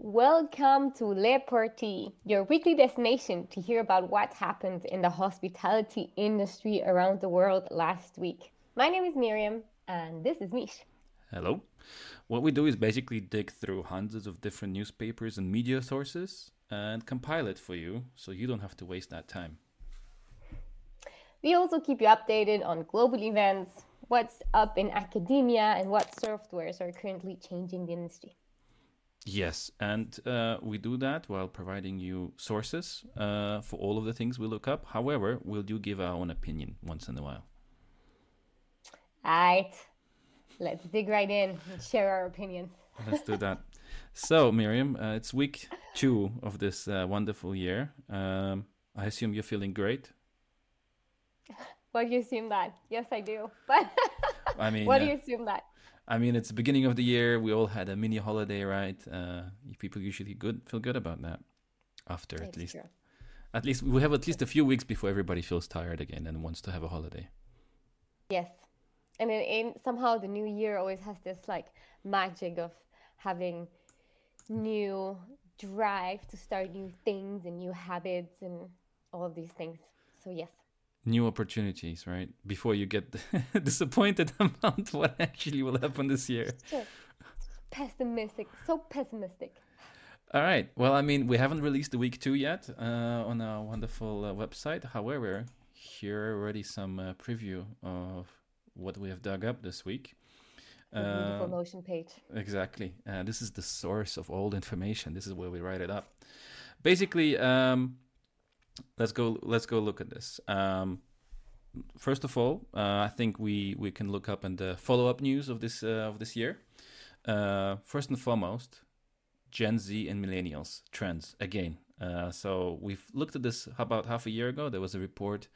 Welcome to Le Parti, your weekly destination to hear about what happened in the hospitality industry around the world last week. My name is Miriam, and this is Mish. Hello. What we do is basically dig through hundreds of different newspapers and media sources and compile it for you so you don't have to waste that time. We also keep you updated on global events, what's up in academia, and what softwares are currently changing the industry. Yes, and uh, we do that while providing you sources uh, for all of the things we look up. However, we'll do give our own opinion once in a while. All right, let's dig right in and share our opinions. Let's do that. so, Miriam, uh, it's week two of this uh, wonderful year. Um, I assume you're feeling great. Do you assume that? Yes, I do. But I mean, why do uh, you assume that? I mean, it's the beginning of the year. We all had a mini holiday, right? Uh, people usually good feel good about that after at least. true. At least we have at least a few weeks before everybody feels tired again and wants to have a holiday. Yes. And then in, somehow the new year always has this like magic of having new drive to start new things and new habits and all of these things. So yes. New opportunities, right? Before you get disappointed about what actually will happen this year. Sure. Pessimistic, so pessimistic. All right. Well, I mean, we haven't released the week two yet uh, on our wonderful uh, website. However, here are already some uh, preview of what we have dug up this week. Beautiful Uh, Notion page. Exactly. Uh, this is the source of all the information. This is where we write it up. Basically, um, let's go. Let's go look at this. Um, first of all, uh, I think we we can look up in the follow up news of this uh, of this year. Uh, first and foremost, Gen Z and millennials trends again. Uh, so we've looked at this about half a year ago. There was a report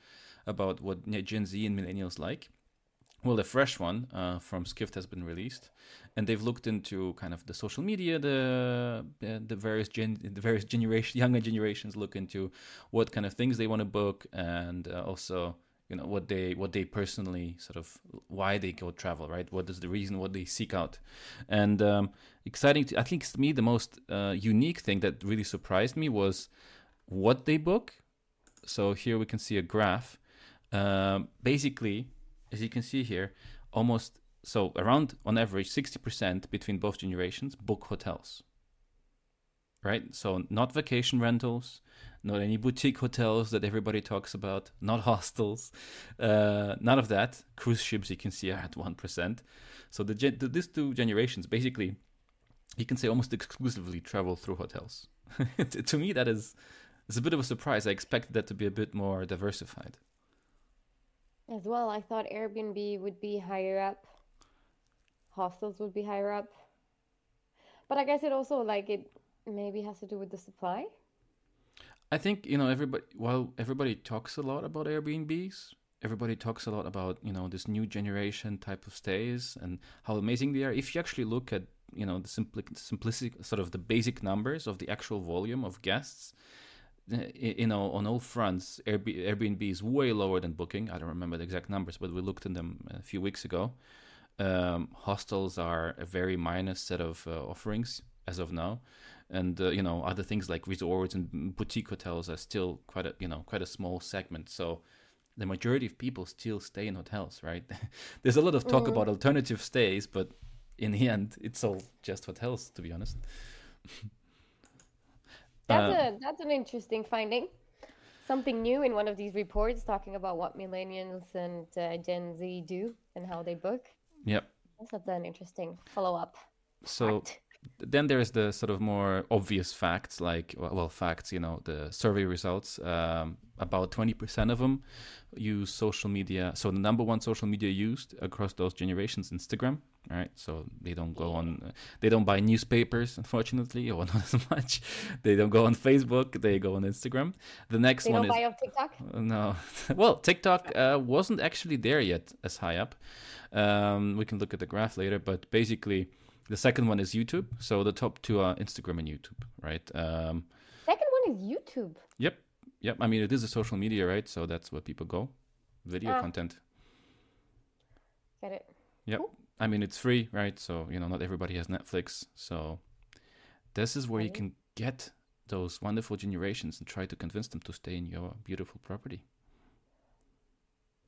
about what Gen Z and millennials like. Well, the fresh one uh, from Skift has been released, and they've looked into kind of the social media, the uh, the various gen, the various generation, younger generations look into what kind of things they want to book, and uh, also you know what they what they personally sort of why they go travel, right? What is the reason what they seek out, and um, exciting. To, I think to me the most uh, unique thing that really surprised me was what they book. So here we can see a graph. Um, basically, as you can see here, almost so around on average 60% between both generations book hotels. Right? So not vacation rentals, not any boutique hotels that everybody talks about, not hostels, uh, none of that. Cruise ships you can see are at 1%. So the, gen- these two generations basically you can say almost exclusively travel through hotels. to me that is it's a bit of a surprise. I expected that to be a bit more diversified. As well, I thought Airbnb would be higher up. Hostels would be higher up. But I guess it also like it maybe has to do with the supply. I think you know everybody. While everybody talks a lot about Airbnbs, everybody talks a lot about you know this new generation type of stays and how amazing they are. If you actually look at you know the simpli- simplistic sort of the basic numbers of the actual volume of guests, you know on all fronts, Airbnb is way lower than Booking. I don't remember the exact numbers, but we looked in them a few weeks ago. Um, hostels are a very minor set of uh, offerings as of now. And uh, you know other things like resorts and boutique hotels are still quite a you know quite a small segment. So the majority of people still stay in hotels right? There's a lot of talk about alternative stays but in the end it's all just hotels to be honest That's Uh, a that's an interesting finding. Something new in one of these reports talking about what millennials and uh, Gen Z do and how they book. yep That's an interesting follow up. so then there's the sort of more obvious facts like well, well facts you know the survey results um, about 20% of them use social media so the number one social media used across those generations instagram right so they don't go on they don't buy newspapers unfortunately or not as much they don't go on facebook they go on instagram the next They one don't is buy off TikTok. no. well, TikTok uh, wasn't actually there yet as high up. Um, we can look at the graph later, but basically, the second one is YouTube. So the top two are Instagram and YouTube, right? Um, Second one is YouTube. yep, yep. I mean, it is a social media, right? So that's where people go. Video Ah. content. Get it? Yep. Cool. I mean, it's free, right? So you know, not everybody has Netflix. So this is where you can get those wonderful generations and try to convince them to stay in your beautiful property.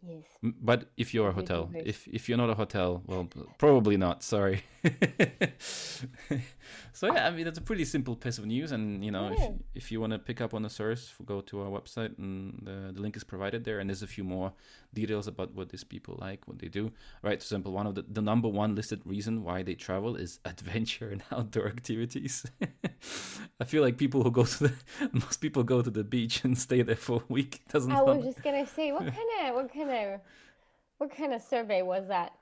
Yes. But if you're a hotel, if if you're not a hotel, well, probably not. Sorry. so yeah, I mean that's a pretty simple piece of news, and you know, Yeah. if if you want to pick up on the source, go to our website, and the, the link is provided there, and there's a few more details about what these people like, what they do. Right, for example, one of the the number one listed reason why they travel is adventure and outdoor activities. I feel like people who go to the most people go to the beach and stay there for a week. Doesn't I was just gonna say, what kind of, what kind of, what kind of survey was that?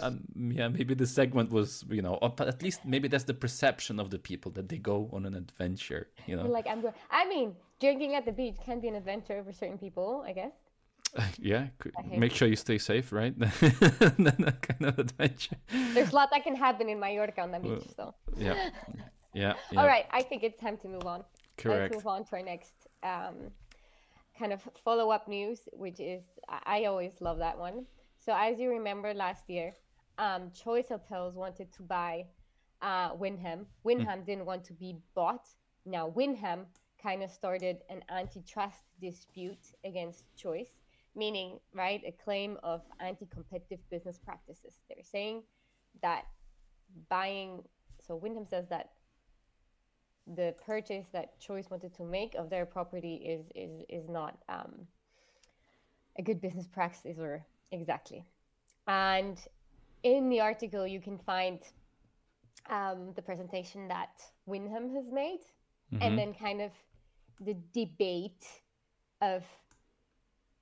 um, yeah, maybe the segment was, you know, or at least maybe that's the perception of the people that they go on an adventure, you know. Like I'm going. I mean, drinking at the beach can be an adventure for certain people, I guess. yeah, c- I hate make sure you stay safe, right? that kind of adventure. There's a lot that can happen in Mallorca on the beach. So, Yeah, yeah, yeah. all right, I think it's time to move on. correct. Let's move on to our next um, kind of follow up news, which is I always love that one. So, as you remember last year, um, Choice Hotels wanted to buy uh, Wyndham. Wyndham didn't want to be bought. Now, Wyndham kind of started an antitrust dispute against Choice, meaning, right, a claim of anti competitive business practices. They're saying that buying, so Wyndham says that the purchase that Choice wanted to make of their property is is is not um, a good business practice or exactly. And in the article, you can find um, the presentation that Wyndham has made, Mhm. and then kind of the debate of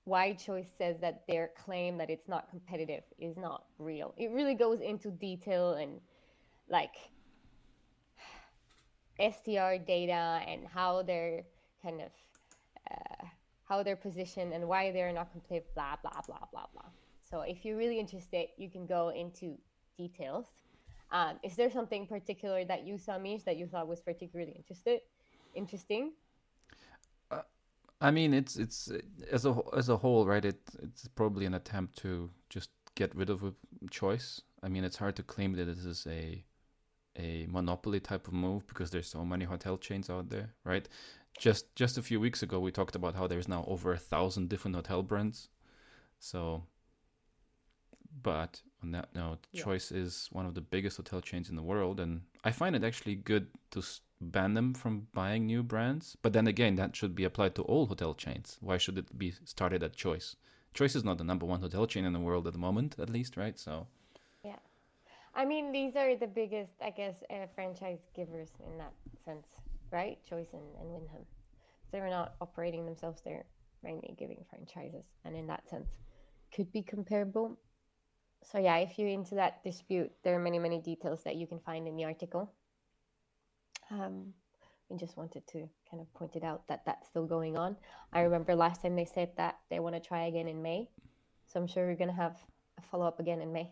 why Choice says that their claim that it's not competitive is not real. It really goes into detail and like STR data and how they're kind of uh, how they're positioned and why they're not competitive. Blah blah blah blah blah. So if you're really interested, you can go into details. Um, is there something particular that you saw, Mish, that you thought was particularly interested, interesting? I mean, it's it's as a as a whole, right? It it's probably an attempt to just get rid of a choice. I mean, it's hard to claim that this is a a monopoly type of move because there's so many hotel chains out there, right? Just just a few weeks ago, we talked about how there's now over a thousand different hotel brands. So, but on that note, Yeah. Choice is one of the biggest hotel chains in the world, and I find it actually good to ban them from buying new brands. But then again, that should be applied to all hotel chains. Why should it be started at Choice? Choice is not the number one hotel chain in the world at the moment, at least, right? So, Yeah. I mean, these are the biggest, I guess, uh, franchise givers in that sense, right? Choice and, and Wyndham. They're not operating themselves, they're mainly giving franchises. And in that sense, could be comparable. So, yeah, if you're into that dispute, there are many, many details that you can find in the article. Um, we just wanted to kind of point it out that that's still going on. I remember last time they said that they want to try again in May. So, I'm sure we're going to have a follow up again in May.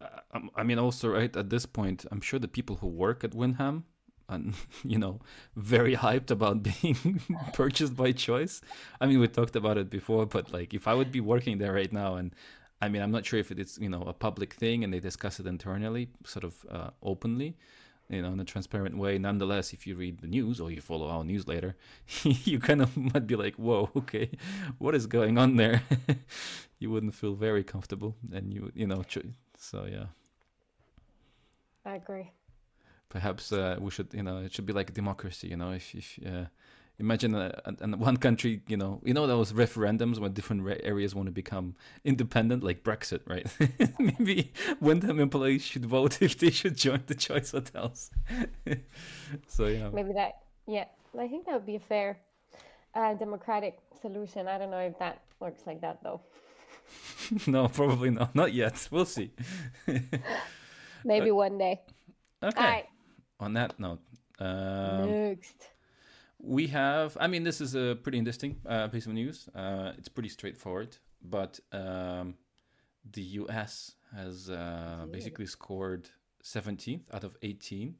uh, um, I mean, also, right at this point, I'm sure the people who work at Wyndham, and you know, very hyped about being purchased by Choice. I mean, we talked about it before, but like, if I would be working there right now, and I mean, I'm not sure if it is, you know, a public thing and they discuss it internally, sort of uh, openly, you know, in a transparent way. Nonetheless, if you read the news or you follow our newsletter, you kind of might be like, "Whoa, okay, what is going on there?" you wouldn't feel very comfortable, and you, you know, so yeah. I agree. perhaps uh, we should you know it should be like democracy you know if, if uh, imagine uh, and one country you know you know those referendums when different re- areas want to become independent? Like brexit right? Maybe wyndham employees should vote if they should join the choice hotels. So yeah. Maybe that, yeah, I think that would be a fair uh, democratic solution. I don't know if that works like that though. no probably not. Not yet. We'll see. Maybe one day. okay. Right, on that note um, next. We have, I mean, this is a pretty interesting uh, piece of news. Uh, it's pretty straightforward, but um, the US has uh, basically scored 17th out of 18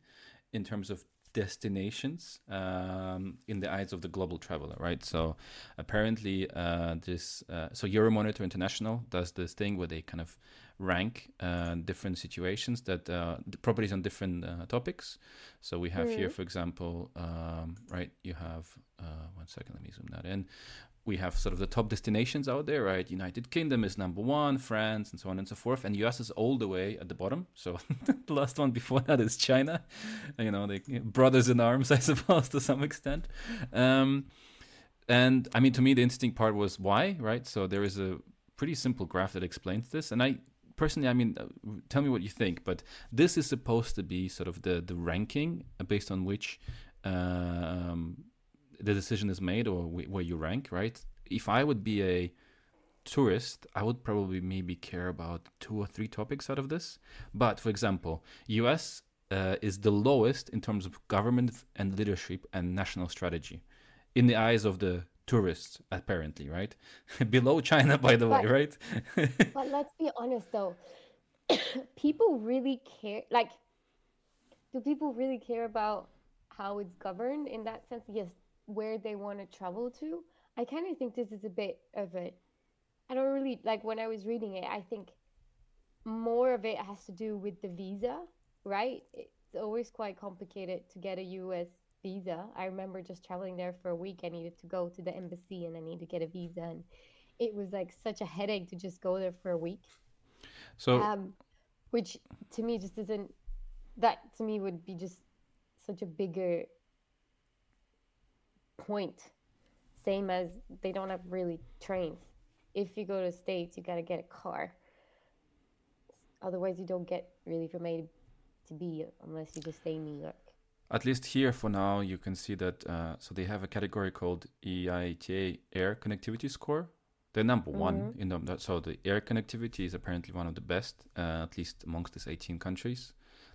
in terms of destinations um, in the eyes of the global traveler, right? So apparently, uh, this uh, so Euromonitor International does this thing where they kind of rank uh, different situations that uh, the properties on different uh, topics. So we have mm. here, for example, um, right? You have uh, one second. Let me zoom that in we have sort of the top destinations out there, right? United Kingdom is number one, France, and so on and so forth, and US is all the way at the bottom. So the last one before that is China. You know, the brothers in arms, I suppose, to some extent. Um, and I mean, to me, the interesting part was why, right? So there is a pretty simple graph that explains this, and I personally, I mean, uh, tell me what you think. But this is supposed to be sort of the the ranking based on which. Um, the decision is made or where you rank, right? If I would be a tourist, I would probably maybe care about two or three topics out of this. But for example, US uh, is the lowest in terms of government and leadership and national strategy in the eyes of the tourists, apparently, right? Below China, by the but, way, right? but let's be honest though, people really care. Like, do people really care about how it's governed in that sense? Yes, where they want to travel to. I kind of think this is a bit of a. I don't really like when I was reading it. I think more of it has to do with the visa, right? It's always quite complicated to get a US visa. I remember just traveling there for a week. I needed to go to the embassy and I needed to get a visa, and it was like such a headache to just go there for a week. So, um, which to me just isn't. That to me would be just such a bigger point. Same as they don't have really trains. If you go to states, you gotta get a car. Otherwise, you don't get really from A to B unless you just stay in New York. At least here for now, you can see that. Uh, so they have a category called IATA Air Connectivity Score. They're number mm-hmm. one in the, so the air connectivity is apparently one of the best, uh, at least amongst these 18 countries.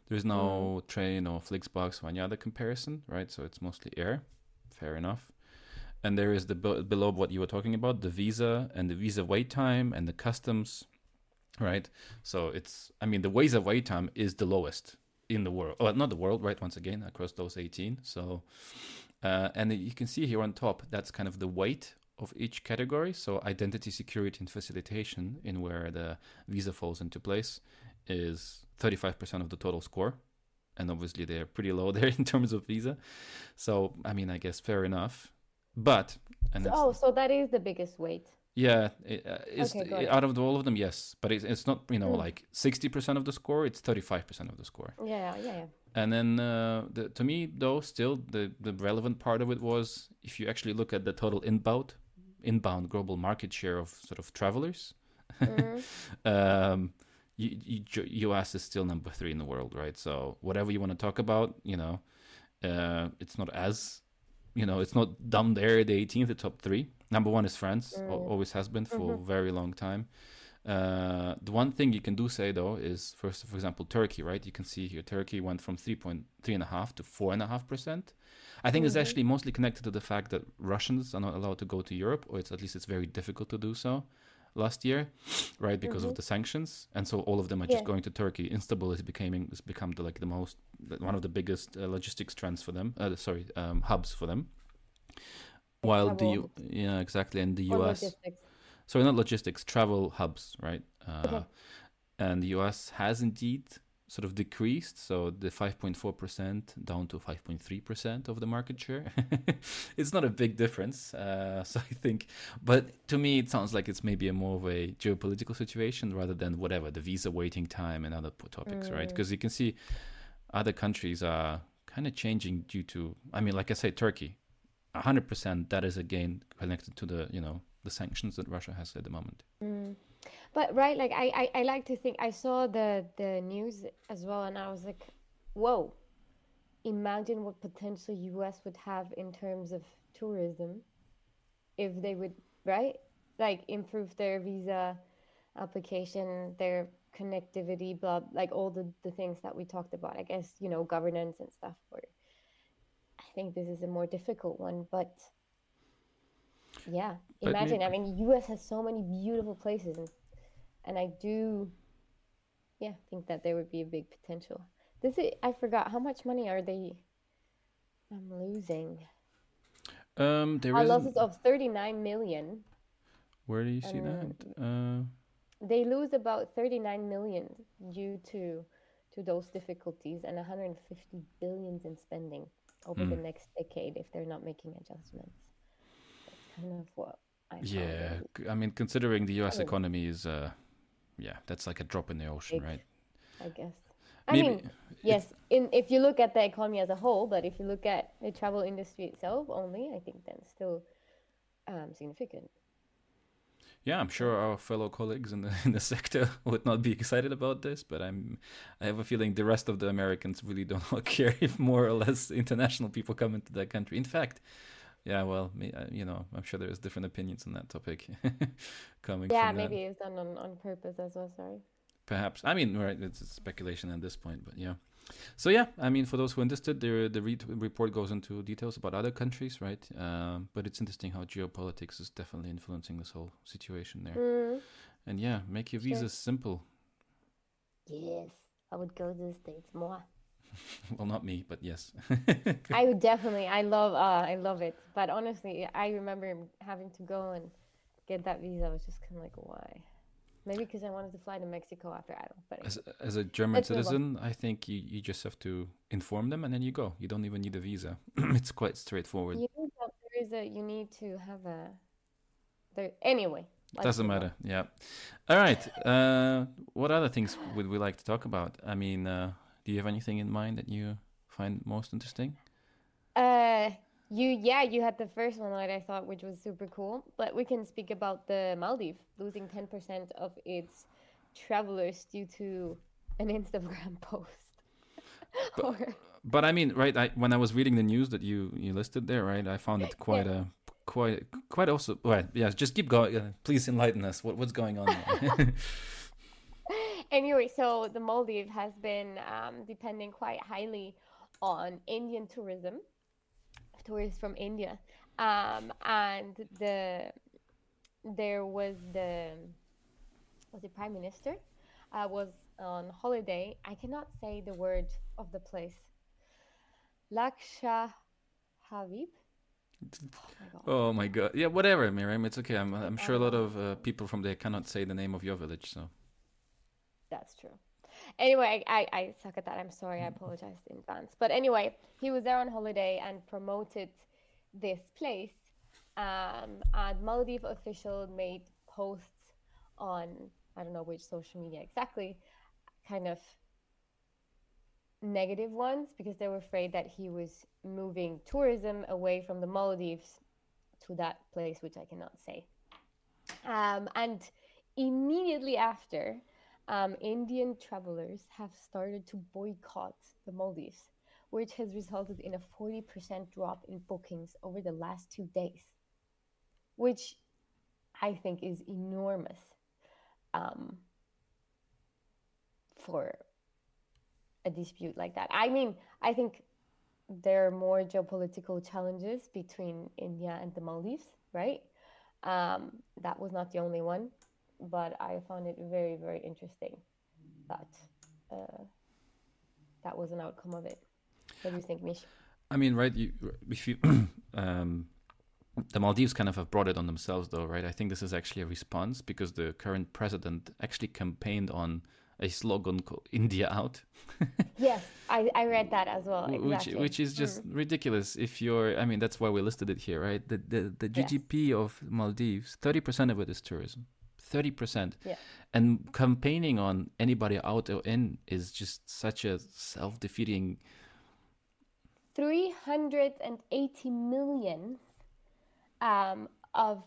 There's no mm. train or Flixbus or any other comparison, right? So it's mostly air fair enough. And there is the below what you were talking about, the visa and the visa wait time and the customs, right? So it's, I mean, the visa wait time is the lowest in the world, or not the world, right? Once again, across those 18. So, uh, and you can see here on top, that's kind of the weight of each category. So identity, security, and facilitation, in where the visa falls into place, is 35% of the total score and obviously they're pretty low there in terms of visa. So I mean, I guess fair enough. But and oh, so that is the biggest weight. Yeah, it, uh, it's okay, out of all of them, yes, but it's, it's not you know mm. like sixty percent of the score; it's thirty five percent of the score. Yeah, yeah, yeah. And then uh, the, to me, though, still the the relevant part of it was if you actually look at the total inbound inbound global market share of sort of travelers. Mm. um, you, you, US is still number three in the world, right? So whatever you want to talk about, you know, uh, it's not as, you know, it's not down there the 18th, the top three. Number one is France, mm. always has been for mm-hmm. a very long time. Uh, the one thing you can do say though is first, for example, Turkey, right? You can see here Turkey went from three point three and a half to four and a half percent. I think mm-hmm. it's actually mostly connected to the fact that Russians are not allowed to go to Europe, or it's at least it's very difficult to do so last year, right? Because mm-hmm. of the sanctions, and so all of them are just yeah. going to Turkey. Istanbul is becoming has become the, like the most one of the biggest uh, logistics trends for them. Uh, sorry, um, hubs for them. While travel. the yeah exactly, and the or U.S. Logistics. Sorry, not logistics, travel hubs, right? Uh, okay. And the U.S. has indeed sort of decreased. So the 5.4% down to 5.3% of the market share. it's not a big difference. Uh, so I think, but to me, it sounds like it's maybe a more of a geopolitical situation rather than whatever the visa waiting time and other topics, mm. right? Because you can see other countries are kind of changing due to, I mean, like I said, Turkey, 100% that is again connected to the, you know, the sanctions that Russia has at the moment. Mm. But right, like I, I, I like to think I saw the the news as well, and I was like, whoa! Imagine what potential U.S. would have in terms of tourism if they would right, like improve their visa application, their connectivity, blah, like all the the things that we talked about. I guess you know governance and stuff. I think this is a more difficult one, but yeah, imagine. I mean, U.S. has so many beautiful places, and, and I do, yeah, think that there would be a big potential. This is, I forgot how much money are they I'm losing. Um, there is. losses of 39 million. Where do you see that? Uh, They lose about 39 million due to to those difficulties and 150 billions in spending over the next decade if they're not making adjustments. That's kind of what I yeah, I mean, considering the U.S. Economy is, uh, yeah, that's like a drop in the ocean, right? I guess. I Maybe mean, yes, in if you look at the economy as a whole, but if you look at the travel industry itself only, I think that's still um, significant. Yeah, I'm sure our fellow colleagues in the in the sector would not be excited about this, but I'm I have a feeling the rest of the Americans really do not care if more or less international people come into their country. In fact, yeah, well, you know, I'm sure there's different opinions on that topic coming Yeah, from that. maybe it's done on, on purpose as well. Sorry. Perhaps. I mean, right, it's speculation at this point, but yeah. So yeah, I mean, for those who are interested, the the re- report goes into details about other countries, right? Um, but it's interesting how geopolitics is definitely influencing this whole situation there. Mm, And yeah, make your Sure. visas simple. yes, I would go to the states more. Well, not me, but yes. I would definitely. I love. Uh, I love it. But honestly, I remember having to go and get that visa. I was just kind of like, why? Maybe because I wanted to fly to Mexico after I don't. But as, as a German Let's move on. citizen, I think you, you just have to inform them and then you go. You don't even need a visa. it's quite straightforward. you need that there is a. You need to have a. There anyway. Doesn't matter. Yeah. All right. Uh, what other things would we like to talk about? I mean, uh, do you have anything in mind that you find most interesting? Uh, you yeah, you had the first one that I thought, which was super cool. But we can speak about the Maldives losing ten percent of its travelers due to an Instagram post. or, But I mean, right? I, when I was reading the news that you you listed there, right? I found it quite a quite quite also. right. yeah. Just keep going. Uh, please enlighten us. What what's going on? There? anyway, so the Maldives has been um, depending quite highly on Indian tourism, tourists from India, um, and the there was the was the prime minister uh, was on holiday. I cannot say the word of the place. Laksha Habib. oh my god. Yeah. Whatever, Miriam. It's okay. I'm I'm sure a lot Oh. of uh, people from there cannot say the name of your village. So That's true. Anyway, I, I, suck at that. I'm sorry. I apologize in advance. But anyway, he was there on holiday and promoted this place. Um, and Maldive official made posts on, I don't know which social media exactly, kind of negative ones because they were afraid that he was moving tourism away from the Maldives to that place, which I cannot say. Um, and immediately after, um, Indian travelers have started to boycott the Maldives, which has resulted in a 40% drop in bookings over the last two days, which I think is enormous um, for a dispute like that. I mean, I think there are more geopolitical challenges between India and the Maldives, right? Um, that was not the only one but I found it very, very interesting that uh, that was an outcome of it. What do you think, Mish? I mean, right? You, if you, um, the Maldives kind of have brought it on themselves, though, right? I think this is actually a response because the current president actually campaigned on a slogan called "India Out," Yes, I, I read that as well. which Exactly. which is just ridiculous. If you're, I mean, that's why we listed it here, right? The the, the Yes. GDP of Maldives, thirty percent of it is tourism. Thirty percent, Yeah. and campaigning on anybody out or in is just such a self-defeating 380 million um, of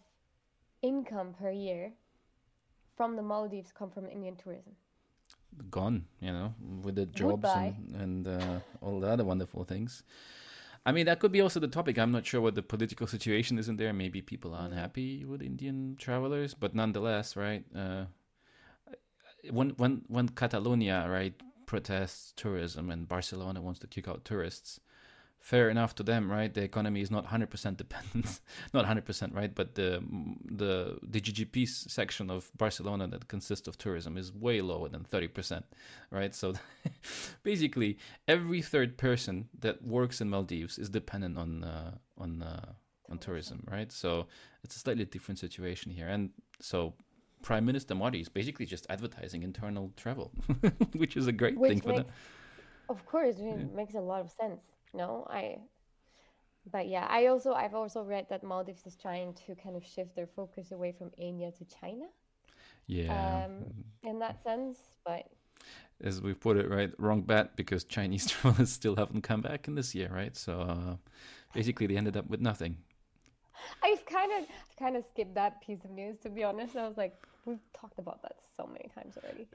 income per year from the Maldives come from Indian tourism. gone, you know, with the jobs Goodbye. and, and uh, all the other wonderful things. I mean, that could be also the topic. I'm not sure what the political situation is in there. Maybe people are unhappy with Indian travelers, but nonetheless, right? Uh, when when when Catalonia, right, protests tourism and Barcelona wants to kick out tourists, fair enough to them, right? The economy is not 100% dependent, not 100%, right? But the the the GDP section of Barcelona that consists of tourism is way lower than 30%, right? So basically, every third person that works in Maldives is dependent on uh, on uh, on tourism, right? So it's a slightly different situation here, and so. Prime Minister Modi is basically just advertising internal travel, which is a great Which thing for them. of course, it makes a lot of sense. No, I. But yeah, I also I've also read that Maldives is trying to kind of shift their focus away from India to China. Yeah. Um, in that sense, but as we put it right, wrong bet because Chinese travelers still haven't come back in this year, right? So uh, basically, they ended up with nothing. I've kind of kind of skipped that piece of news to be honest. I was like, we've talked about that so many times already.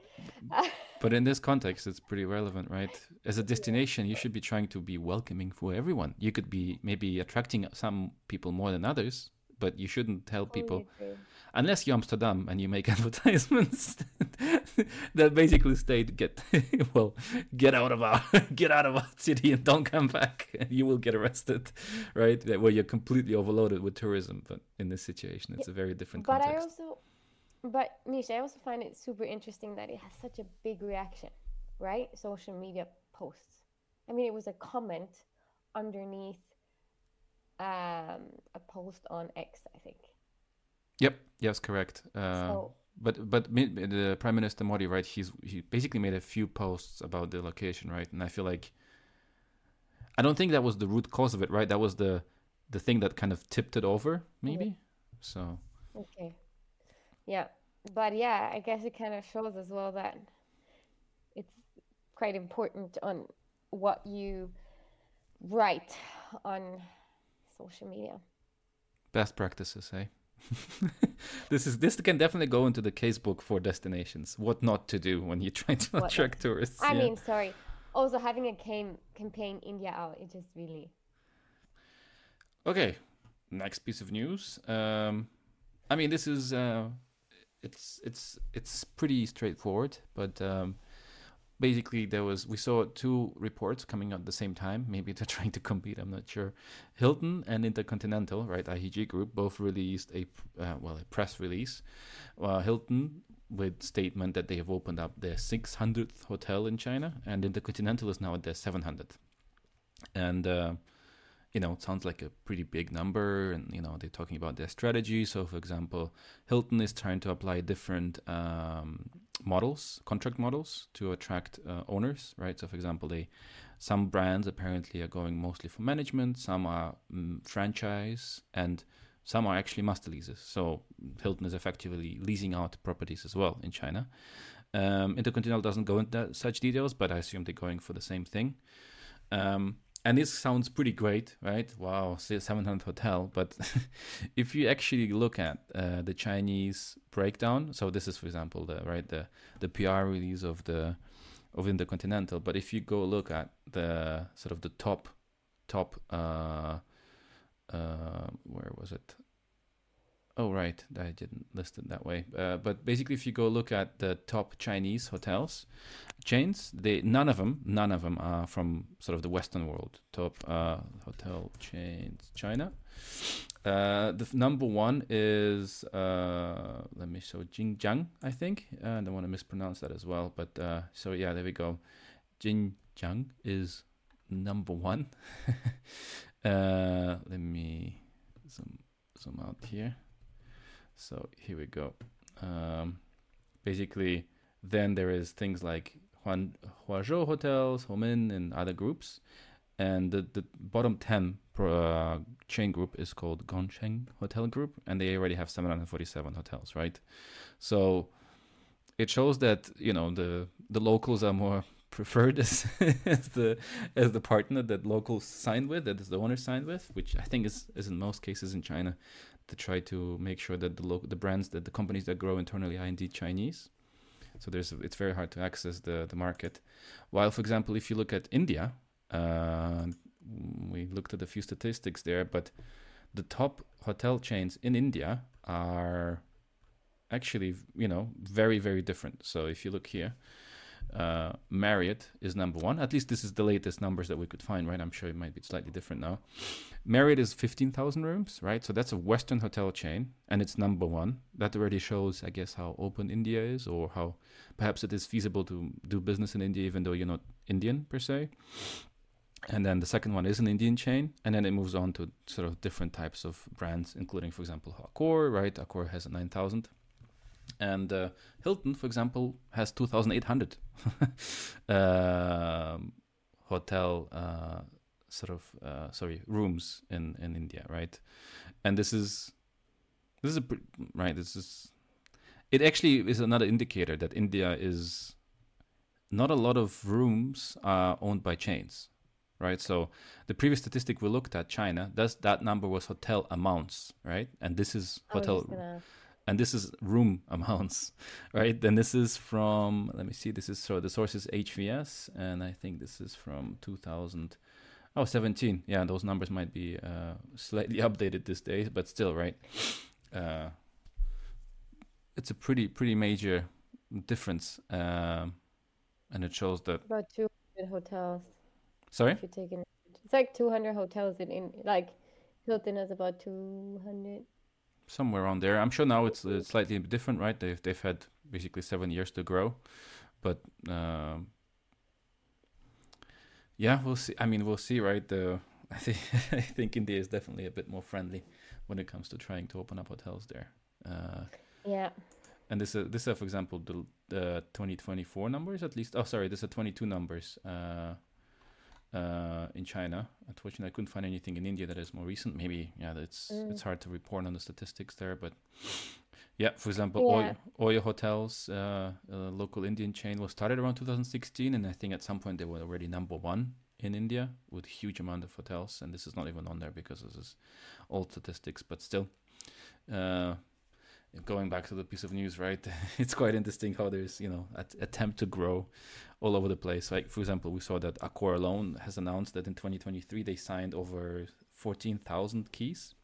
but in this context, it's pretty relevant, right? As a destination, you should be trying to be welcoming for everyone. You could be maybe attracting some people more than others, but you shouldn't tell people unless you're Amsterdam and you make advertisements that basically state get well get out of our get out of our city and don't come back you will get arrested right? Where you're completely overloaded with tourism but in this situation it's a very different but context. i also but misha i also find it super interesting that it has such a big reaction right? Social media posts. I mean it was a comment underneath um, a post on x i think Yep. Yes, correct. Uh, so, but but the Prime Minister Modi, right? He's he basically made a few posts about the location, right? And I feel like I don't think that was the root cause of it, right? That was the the thing that kind of tipped it over, maybe. So. Okay. Yeah, but yeah, I guess it kind of shows as well that it's quite important on what you write on social media. Best practices, eh? this is this can definitely go into the casebook for destinations. What not to do when you try to what attract not? tourists. I yeah. mean, sorry. Also, having a cam- campaign India out, it just really. Okay, next piece of news. Um, I mean, this is uh, it's it's it's pretty straightforward, but um, basically there was we saw two reports coming out at the same time. Maybe they're trying to compete i'm not sure. Hilton and intercontinental right ihg group both released a uh, well a press release. Uh, hilton with statement that they have opened up their 600th hotel in china and intercontinental is now at their 700th and uh, you know, it sounds like a pretty big number, and you know, they're talking about their strategy. So, for example, Hilton is trying to apply different um, models, contract models, to attract uh, owners, right? So, for example, they some brands apparently are going mostly for management, some are mm, franchise, and some are actually master leases. So, Hilton is effectively leasing out properties as well in China. Um, Intercontinental doesn't go into such details, but I assume they're going for the same thing. Um, and this sounds pretty great, right? Wow, 700 hotel. But if you actually look at uh, the Chinese breakdown, so this is, for example, the right the the PR release of the of Intercontinental. But if you go look at the sort of the top top uh, uh, where was it? Oh, right. I didn't list it that way. Uh, but basically, if you go look at the top Chinese hotels chains, they none of them, none of them are from sort of the Western world. Top uh, hotel chains, China. Uh, the f- number one is uh, let me show Jin Jiang, I think. Uh, I don't want to mispronounce that as well, but uh, so yeah, there we go. Jin Jiang is number one. Let me zoom zoom out here. So here we go. Um, basically, then there is things like Huan, Huazhu hotels, Homin, and other groups. And the, the bottom 10 uh, chain group is called Gongcheng Hotel Group, and they already have 747 hotels, right? So it shows that, you know, the, the locals are more preferred as, as the as the partner that locals sign with, that is the owner signed with, which I think is, is in most cases in China to try to make sure that the the brands that the companies that grow internally are indeed Chinese. So there's it's very hard to access the the market. While, for example, if you look at India, uh, we looked at a few statistics there, but the top hotel chains in India are actually you know very very different. So if you look here. Uh, Marriott is number one. At least this is the latest numbers that we could find, right? I'm sure it might be slightly different now. Marriott is 15,000 rooms, right? So that's a Western hotel chain, and it's number one. That already shows, I guess, how open India is, or how perhaps it is feasible to do business in India, even though you're not Indian per se. And then the second one is an Indian chain, and then it moves on to sort of different types of brands, including, for example, Accor, right? Accor has a 9,000 and uh, Hilton, for example, has 2,800 uh, hotel uh, sort of uh, sorry rooms in in India, right? And this is this is a right. This is it. Actually, is another indicator that India is not a lot of rooms are owned by chains, right? So the previous statistic we looked at, China, does that number was hotel amounts, right? And this is hotel and this is room amounts, right? Then this is from let me see, this is so the source is HVS, and I think this is from 2000. Oh, 17. Yeah, those numbers might be uh, slightly updated these days, but still, right? Uh, it's a pretty pretty major difference, um, and it shows that about 200 hotels. Sorry, if you're taking it's like 200 hotels in, in like Hilton has about 200 somewhere around there. I'm sure now it's, it's slightly different, right? They've they've had basically seven years to grow, but um, yeah, we'll see. I mean, we'll see, right? The I think I think India is definitely a bit more friendly when it comes to trying to open up hotels there. Uh, yeah. And this is this is for example the the 2024 numbers at least. Oh, sorry, this is 22 numbers. Uh, uh, in China. Unfortunately, I couldn't find anything in India that is more recent. Maybe yeah, it's mm. it's hard to report on the statistics there, but yeah, for example, yeah. Hotels, uh, a local Indian chain, was started around 2016, and I think at some point they were already number one in India with huge amount of hotels. And this is not even on there because this is old statistics, but still. Uh, going back to the piece of news, right? it's quite interesting how there's you know at, attempt to grow all over the place. Like for example, we saw that Accor alone has announced that in 2023 they signed over 14,000 keys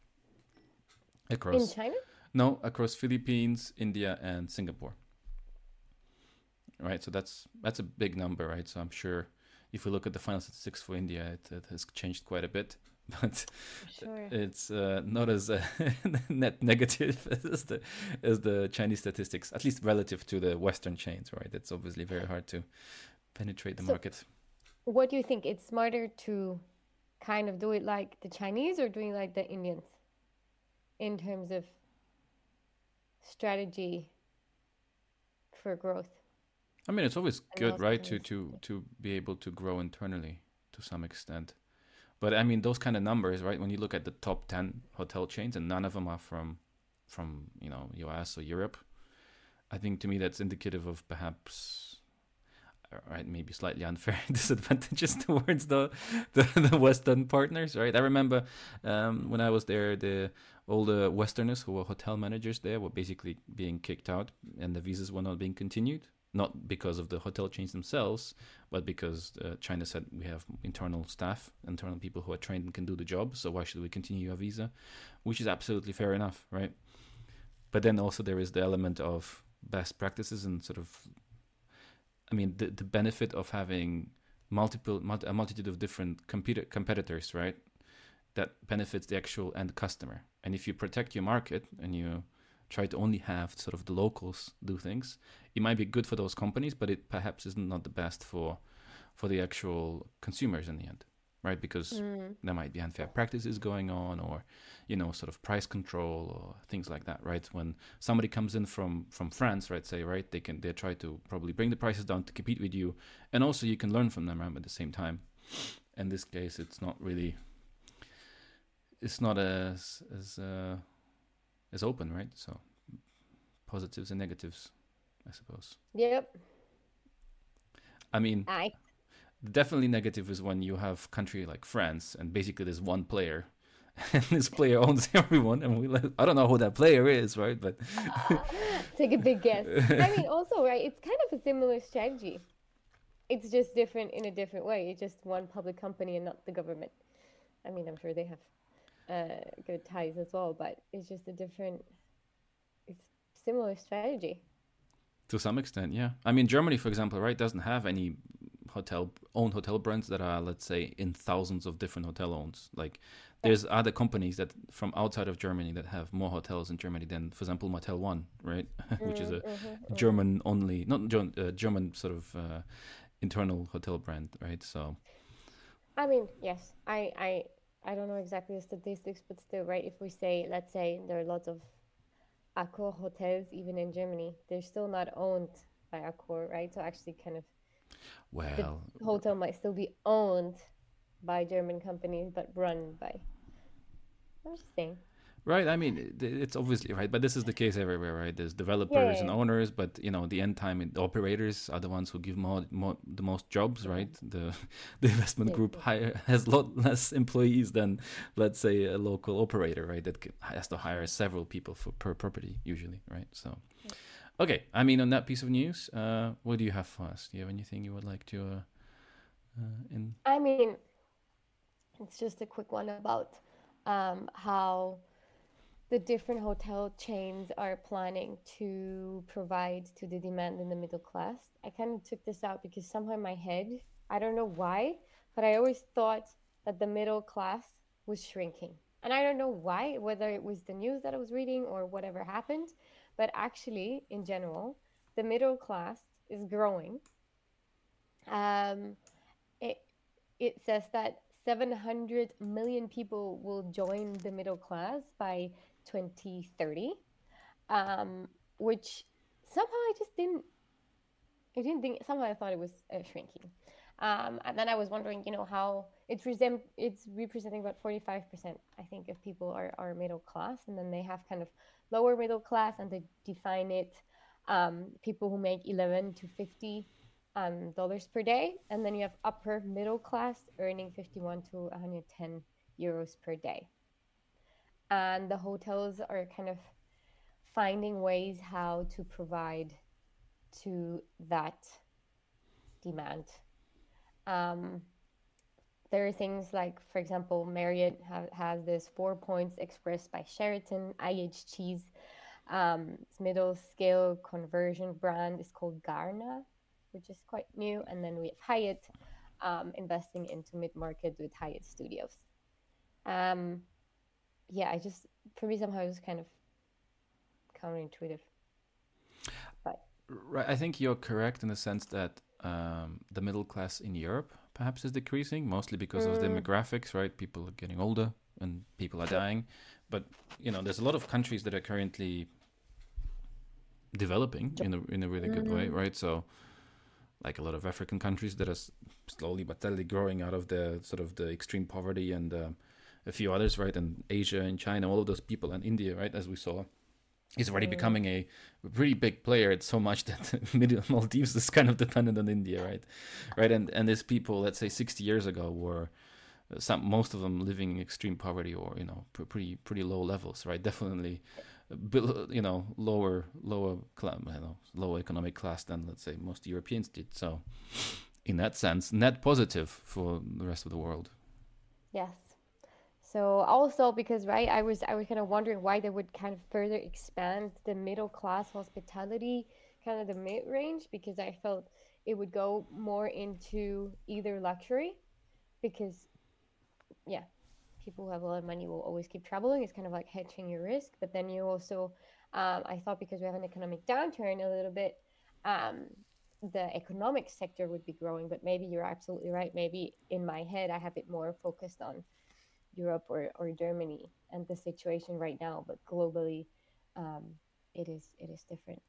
across in China. No, across Philippines, India, and Singapore. Right, so that's that's a big number, right? So I'm sure if we look at the final statistics for India, it, it has changed quite a bit. but sure. it's uh, not as uh, net negative as the as the Chinese statistics, at least relative to the Western chains, right? It's obviously very hard to penetrate the so market. What do you think? It's smarter to kind of do it like the Chinese or doing like the Indians in terms of strategy for growth? I mean, it's always good, right, to to to be able to grow internally to some extent. But I mean, those kind of numbers, right? When you look at the top ten hotel chains, and none of them are from from you know U.S. or Europe, I think to me that's indicative of perhaps right maybe slightly unfair disadvantages towards the, the, the western partners right i remember um, when i was there the all the westerners who were hotel managers there were basically being kicked out and the visas were not being continued not because of the hotel chains themselves, but because uh, China said we have internal staff, internal people who are trained and can do the job. So why should we continue your visa? Which is absolutely fair enough, right? But then also there is the element of best practices and sort of, I mean, the the benefit of having multiple multi, a multitude of different compet- competitors, right? That benefits the actual end customer. And if you protect your market and you try to only have sort of the locals do things, it might be good for those companies, but it perhaps is not the best for for the actual consumers in the end, right? Because mm. there might be unfair practices going on, or you know, sort of price control or things like that, right? When somebody comes in from from France, right, say, right, they can they try to probably bring the prices down to compete with you, and also you can learn from them, right, at the same time. In this case, it's not really, it's not as as uh, as open, right? So positives and negatives I suppose. Yep. I mean, Aye. Definitely negative is when you have country like France and basically there's one player and this player owns everyone and we like, I don't know who that player is, right? But take a big guess. I mean, also, right? It's kind of a similar strategy. It's just different in a different way. It's just one public company and not the government. I mean, I'm sure they have uh, good ties as well, but it's just a different, it's similar strategy To some extent, yeah. I mean, Germany, for example, right, doesn't have any hotel own hotel brands that are, let's say, in thousands of different hotel owns. Like, there's other companies that from outside of Germany that have more hotels in Germany than, for example, Motel One, right, which is a Mm-hmm, German only, not German, uh, German sort of uh, internal hotel brand, right? So, I mean, yes, I, I, I don't know exactly the statistics, but still, right? If we say, let's say, there are lots of Accor hotels even in Germany, they're still not owned by Accor, right? So actually, kind of well, the hotel might still be owned by German companies, but run by. I'm just saying. Right. I mean, it's obviously right, but this is the case everywhere, right? There's developers and yeah. owners, but you know, the end time, the operators are the ones who give more, more the most jobs, right? The the investment Yeah, group hire has a lot less employees than, let's say, a local operator, right? That has to hire several people for per property usually, right? So, okay. I mean, on that piece of news, uh, what do you have for us? Do you have anything you would like to, uh, uh, in? I mean, it's just a quick one about um, how the different hotel chains are planning to provide to the demand in the middle class. I kind of took this out because somehow in my head, I don't know why, but I always thought that the middle class was shrinking. And I don't know why, whether it was the news that I was reading or whatever happened, but actually, in general, the middle class is growing. Um, it it says that 700 million people will join the middle class by 2030 um, which somehow i just didn't i didn't think somehow i thought it was uh, shrinking um, and then i was wondering you know how it's resem- it's representing about 45% i think of people are, are middle class and then they have kind of lower middle class and they define it um, people who make 11 to 50 um, dollars per day, and then you have upper middle class earning 51 to 110 euros per day. And the hotels are kind of finding ways how to provide to that demand. Um, there are things like, for example, Marriott ha- has this Four Points Express by Sheraton, IHG's um, middle scale conversion brand is called Garner which is quite new. And then we have Hyatt um, investing into mid market with Hyatt Studios. Um, yeah, I just, for me, somehow it was kind of counterintuitive. But Right, I think you're correct in the sense that um, the middle class in Europe perhaps is decreasing, mostly because of Mm. demographics. Right, people are getting older and people are dying. But you know, there's a lot of countries that are currently developing in a in a really good way. Mhm. Right, so like a lot of African countries that are slowly but steadily growing out of the sort of the extreme poverty, and um, a few others, right, and Asia and China, all of those people, and India, right, as we saw is already Mm. becoming a pretty big player. It's so much that Maldives is kind of dependent on India, right? Right, and and these people, let's say, 60 years ago, were uh, some most of them living in extreme poverty or you know pr- pretty pretty low levels, right? Definitely, uh, you know, lower lower cla- you know lower economic class than let's say most Europeans did. So, in that sense, net positive for the rest of the world. yes. So also because right, I was I was kind of wondering why they would kind of further expand the middle class hospitality, kind of the mid range, because I felt it would go more into either luxury, because yeah, people who have a lot of money will always keep traveling. It's kind of like hedging your risk. But then you also, um, I thought because we have an economic downturn a little bit, um, the economic sector would be growing. But maybe you're absolutely right. Maybe in my head, I have it more focused on Europe or, or Germany and the situation right now. But globally, um, it is it is different.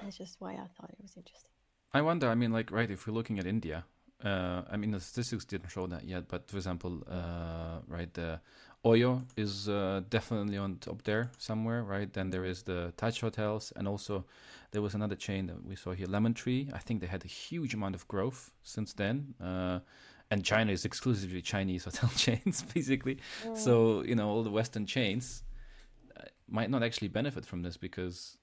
That's just why I thought it was interesting. I wonder. I mean, like, right? If we're looking at India, uh, I mean, the statistics didn't show that yet. But for example, uh, right, the Oyo is uh, definitely on top there somewhere, right? Then there is the Taj hotels, and also there was another chain that we saw here, Lemon Tree. I think they had a huge amount of growth since then. And China is exclusively Chinese hotel chains, basically. So you know, all the Western chains uh, might not actually benefit from this because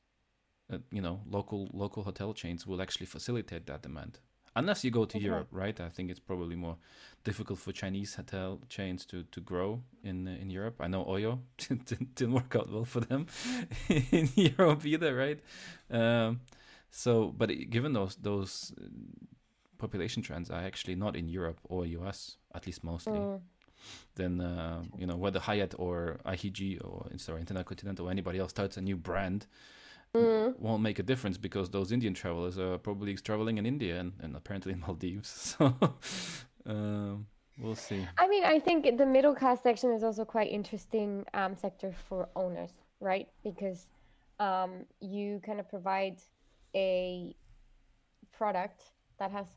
uh, you know local local hotel chains will actually facilitate that demand unless you go to Okay. Europe, right? I think it's probably more difficult for Chinese hotel chains to, to grow in uh, in Europe. I know Oyo didn't, didn't work out well for them in Europe either, right? Um, so, but given those those population trends are actually not in Europe or US, at least mostly, Mm. then uh, you know whether Hyatt or IHG or sorry Intercontinental or anybody else starts a new brand Mm. won't make a difference because those Indian travelers are probably traveling in India and, and apparently in Maldives. So um, we'll see. I mean, I think the middle class section is also quite interesting um, sector for owners, right? Because um, you kind of provide a product that has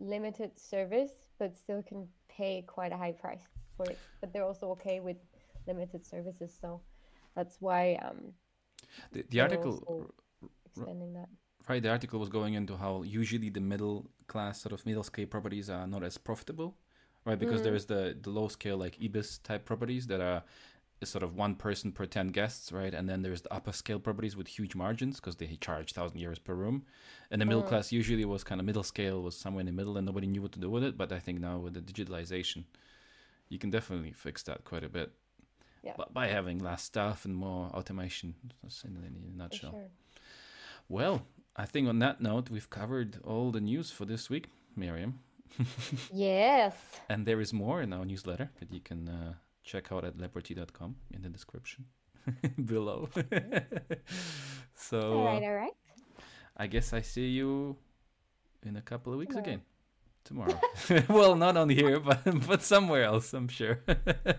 limited service, but still can pay quite a high price for it. But they're also okay with limited services, so that's why um, The, the article, extending that. right? The article was going into how usually the middle class sort of middle scale properties are not as profitable, right? Because Mm. there's the the low scale like ibis type properties that are sort of one person per 10 guests right and then there's the upper scale properties with huge margins because they charge 1000 euros per room and the middle Mm. class usually was kind of middle scale was somewhere in the middle and nobody knew what to do with it but i think now with the digitalization you can definitely fix that quite a bit Yeah. but by having less staff and more automation in a nutshell sure. well i think on that note we've covered all the news for this week miriam Yes. and there is more in our newsletter that you can uh, check out at leprty.com in the description below. so All right, all right. I guess I see you in a couple of weeks Tomorrow. again. Tomorrow. well, not on here, but but somewhere else, I'm sure.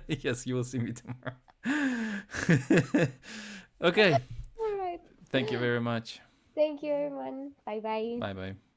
yes, you will see me tomorrow. okay. All right. Thank you very much. Thank you, everyone. Bye bye. Bye bye.